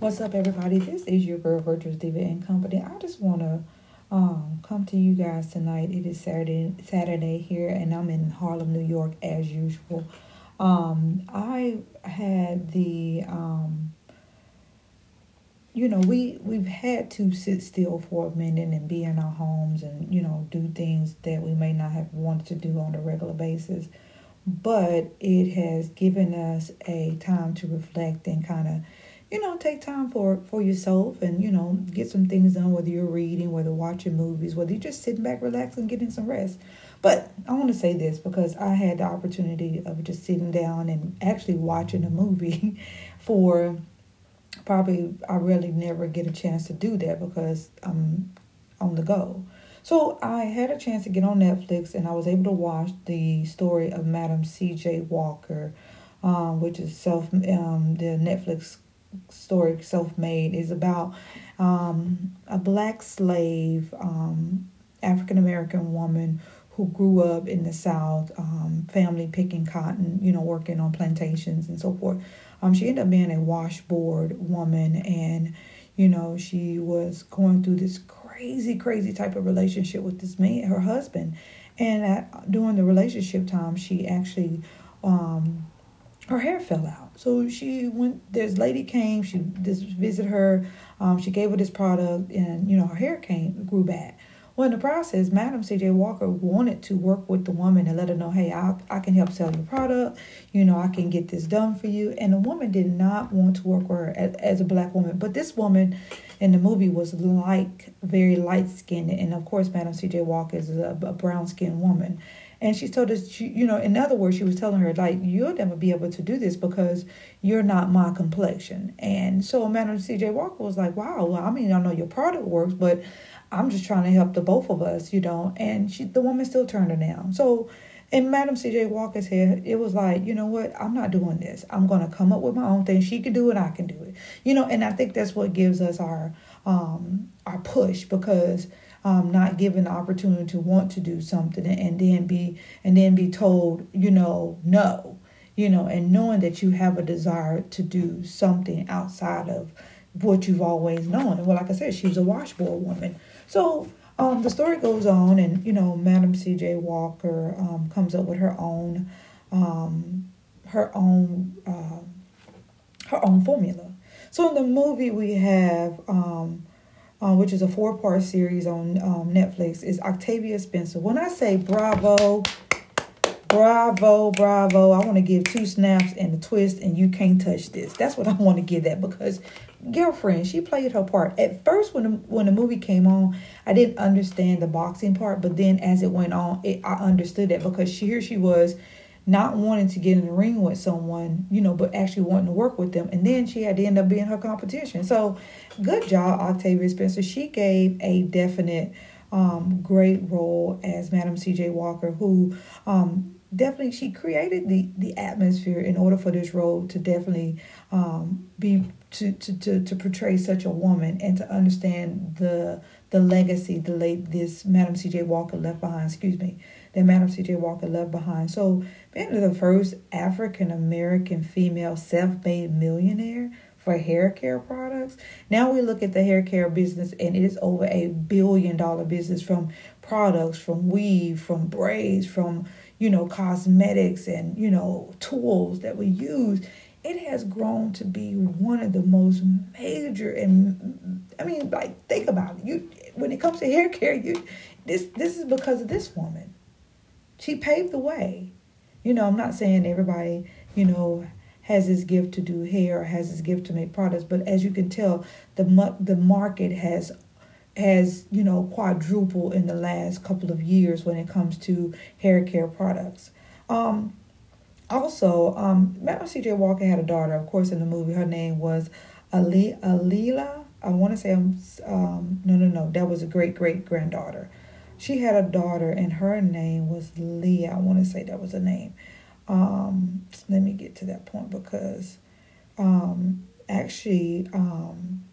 What's up, everybody? This is your girl, Virtuous Diva and Company. I just want to um, come to you guys tonight. It is Saturday, Saturday here, and I'm in Harlem, New York, as usual. Um, I had the, um, you know, we we've had to sit still for a minute and be in our homes and you know do things that we may not have wanted to do on a regular basis, but it has given us a time to reflect and kind of you know, take time for for yourself and you know get some things done. Whether you're reading, whether watching movies, whether you're just sitting back, relaxing, getting some rest. But I want to say this because I had the opportunity of just sitting down and actually watching a movie for probably I really never get a chance to do that because I'm on the go. So I had a chance to get on Netflix and I was able to watch the story of Madam C.J. Walker, um, which is self um, the Netflix story self made is about um, a black slave um, African American woman who grew up in the South, um, family picking cotton, you know, working on plantations and so forth. Um, she ended up being a washboard woman, and you know, she was going through this crazy, crazy type of relationship with this man, her husband. And at, during the relationship time, she actually um, her hair fell out. So she went. This lady came. She this visit her. Um, she gave her this product, and you know her hair came grew back. Well, in the process, Madam C.J. Walker wanted to work with the woman and let her know, hey, I, I can help sell your product. You know, I can get this done for you. And the woman did not want to work with her as, as a black woman. But this woman in the movie was like very light skinned. And of course, Madam C.J. Walker is a, a brown skinned woman. And she told us, she, you know, in other words, she was telling her, like, you'll never be able to do this because you're not my complexion. And so Madam C.J. Walker was like, wow, well, I mean, I know your product works, but I'm just trying to help the both of us, you know. And she, the woman still turned her down. So in Madam C.J. Walker's head, it was like, you know what, I'm not doing this. I'm going to come up with my own thing. She can do it, I can do it. You know, and I think that's what gives us our um our push because um, not given the opportunity to want to do something and then be and then be told, you know, no, you know, and knowing that you have a desire to do something outside of what you've always known. Well, like I said, she was a washboard woman. So um, the story goes on, and you know, Madam C.J. Walker um, comes up with her own, um, her own, uh, her own formula. So in the movie, we have um, uh, which is a four part series on um, Netflix, is Octavia Spencer. When I say bravo, bravo, bravo, I want to give two snaps and a twist, and you can't touch this. That's what I want to give that because girlfriend, she played her part. At first, when the, when the movie came on, I didn't understand the boxing part, but then as it went on, it, I understood that because she, here she was not wanting to get in the ring with someone, you know, but actually wanting to work with them. And then she had to end up being her competition. So good job, Octavia Spencer. She gave a definite um, great role as Madam C.J. Walker, who um, definitely she created the the atmosphere in order for this role to definitely um, be to, to, to, to portray such a woman and to understand the the legacy the late this Madam C.J. Walker left behind. Excuse me that Madam C.J. Walker left behind. So, being the first African American female self made millionaire for hair care products. Now we look at the hair care business and it is over a billion dollar business from products, from weave, from braids, from, you know, cosmetics and, you know, tools that we use. It has grown to be one of the most major and I mean, like think about it. You when it comes to hair care, you this this is because of this woman. She paved the way. You know, I'm not saying everybody, you know, has this gift to do hair or has this gift to make products, but as you can tell, the the market has has you know quadrupled in the last couple of years when it comes to hair care products. Um, also, um, Madam C.J. Walker had a daughter. Of course, in the movie, her name was Ali Alila. I want to say I'm um, no no no. That was a great great granddaughter she had a daughter and her name was Leah. I want to say that was a name. Um, let me get to that point because um, actually, um,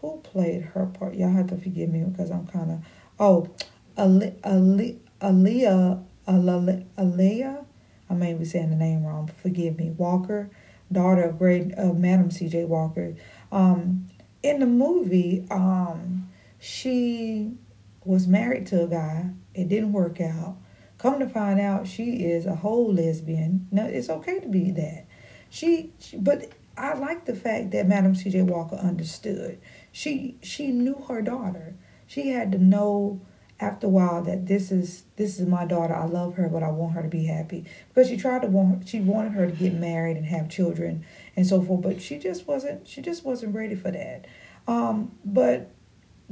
who played her part? Y'all have to forgive me because I'm kind of oh, Ali, Ali, Aaliyah, Aaliyah. I may be saying the name wrong, forgive me. Walker daughter of great of Madam C.J. Walker. Um, in the movie, um, she was married to a guy. It didn't work out. Come to find out, she is a whole lesbian. Now it's okay to be that. She, she but I like the fact that Madam C.J. Walker understood. She she knew her daughter. She had to know after a while that this is this is my daughter. I love her, but I want her to be happy because she tried to want she wanted her to get married and have children and so forth, but she just wasn't she just wasn't ready for that. Um, but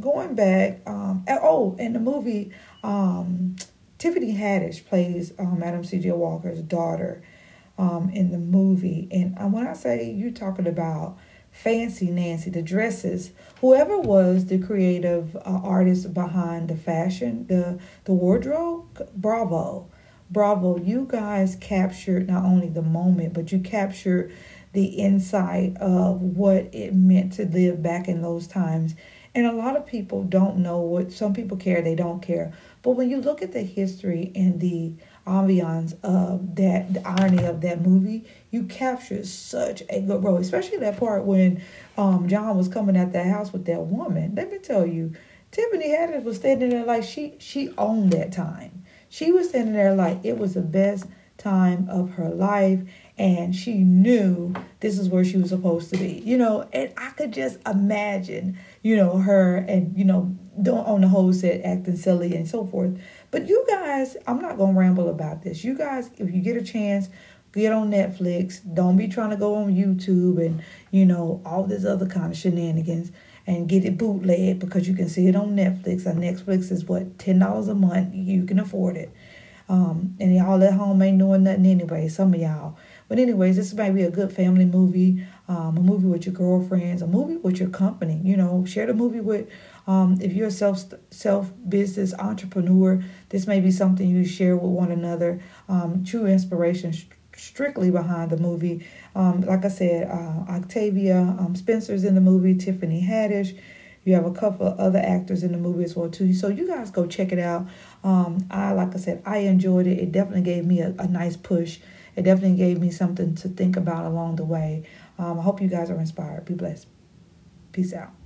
going back, um, oh, in the movie, um, Tiffany Haddish plays um, Madam C.J. Walker's daughter um, in the movie, and uh, when I say you're talking about Fancy Nancy, the dresses, whoever was the creative uh, artist behind the fashion, the the wardrobe, bravo, bravo! You guys captured not only the moment, but you captured the insight of what it meant to live back in those times. And a lot of people don't know what some people care, they don't care. But when you look at the history and the ambiance of that, the irony of that movie, you capture such a good role, especially that part when um, John was coming at that house with that woman. Let me tell you, Tiffany Haddish was standing there like she she owned that time. She was standing there like it was the best time of her life and she knew this is where she was supposed to be you know and i could just imagine you know her and you know don't on the whole set acting silly and so forth but you guys i'm not gonna ramble about this you guys if you get a chance get on netflix don't be trying to go on youtube and you know all this other kind of shenanigans and get it bootleg because you can see it on netflix and netflix is what $10 a month you can afford it um, and y'all at home ain't doing nothing anyway. Some of y'all. But anyways, this might be a good family movie, um, a movie with your girlfriends, a movie with your company. You know, share the movie with. Um, if you're a self self business entrepreneur, this may be something you share with one another. Um, true inspiration strictly behind the movie. Um, like I said, uh, Octavia um, Spencer's in the movie, Tiffany Haddish. You have a couple of other actors in the movie as well too. So you guys go check it out. Um, I like I said, I enjoyed it. It definitely gave me a, a nice push. It definitely gave me something to think about along the way. Um, I hope you guys are inspired. Be blessed. Peace out.